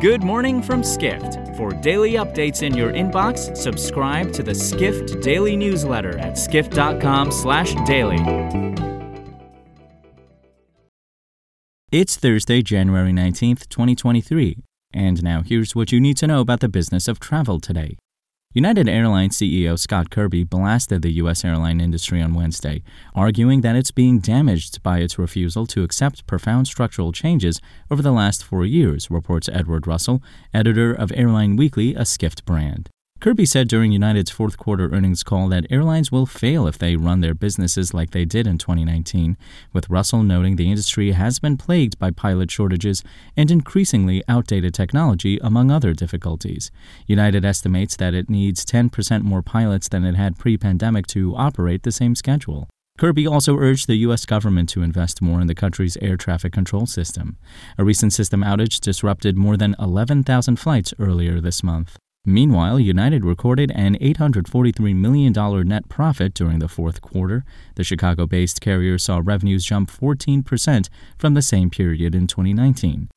Good morning from Skift. For daily updates in your inbox, subscribe to the Skift Daily newsletter at skift.com/daily. It's Thursday, January 19th, 2023. And now here's what you need to know about the business of travel today. United Airlines CEO Scott Kirby blasted the U.S. airline industry on Wednesday, arguing that it's being damaged by its refusal to accept profound structural changes over the last four years, reports Edward Russell, editor of Airline Weekly, a Skift brand. Kirby said during United's fourth quarter earnings call that airlines will fail if they run their businesses like they did in 2019, with Russell noting the industry has been plagued by pilot shortages and increasingly outdated technology, among other difficulties. United estimates that it needs 10% more pilots than it had pre pandemic to operate the same schedule. Kirby also urged the U.S. government to invest more in the country's air traffic control system. A recent system outage disrupted more than 11,000 flights earlier this month. Meanwhile, United recorded an $843 million net profit during the fourth quarter. The Chicago based carrier saw revenues jump 14% from the same period in 2019.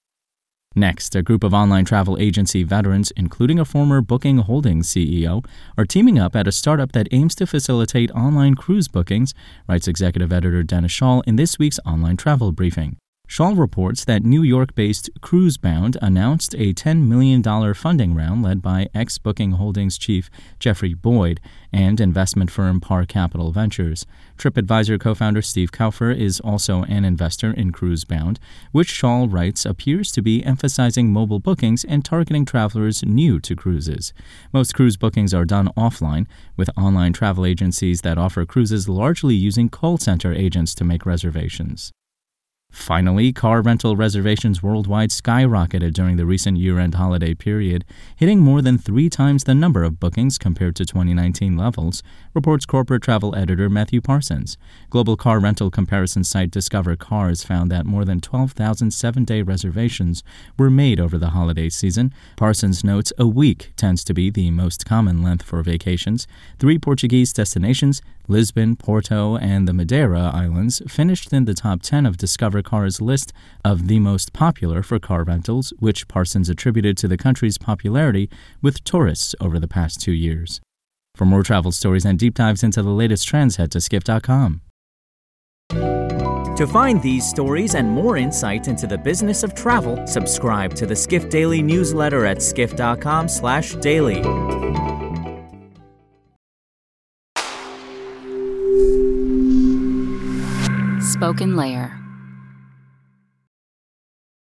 Next, a group of online travel agency veterans, including a former Booking Holdings CEO, are teaming up at a startup that aims to facilitate online cruise bookings, writes executive editor Dennis Schaal in this week's online travel briefing. Schaal reports that New York based Cruisebound announced a $10 million funding round led by ex Booking Holdings chief Jeffrey Boyd and investment firm Par Capital Ventures. TripAdvisor co founder Steve Kaufer is also an investor in Cruisebound, which Schaal writes appears to be emphasizing mobile bookings and targeting travelers new to cruises. Most cruise bookings are done offline, with online travel agencies that offer cruises largely using call center agents to make reservations. Finally, car rental reservations worldwide skyrocketed during the recent year end holiday period, hitting more than three times the number of bookings compared to 2019 levels, reports corporate travel editor Matthew Parsons. Global car rental comparison site Discover Cars found that more than 12,000 seven day reservations were made over the holiday season. Parsons notes a week tends to be the most common length for vacations. Three Portuguese destinations, Lisbon, Porto, and the Madeira Islands finished in the top 10 of Discover Cars' list of the most popular for car rentals, which Parsons attributed to the country's popularity with tourists over the past two years. For more travel stories and deep dives into the latest trends, head to skift.com. To find these stories and more insight into the business of travel, subscribe to the Skift Daily newsletter at skift.com/daily. SpokenLayer.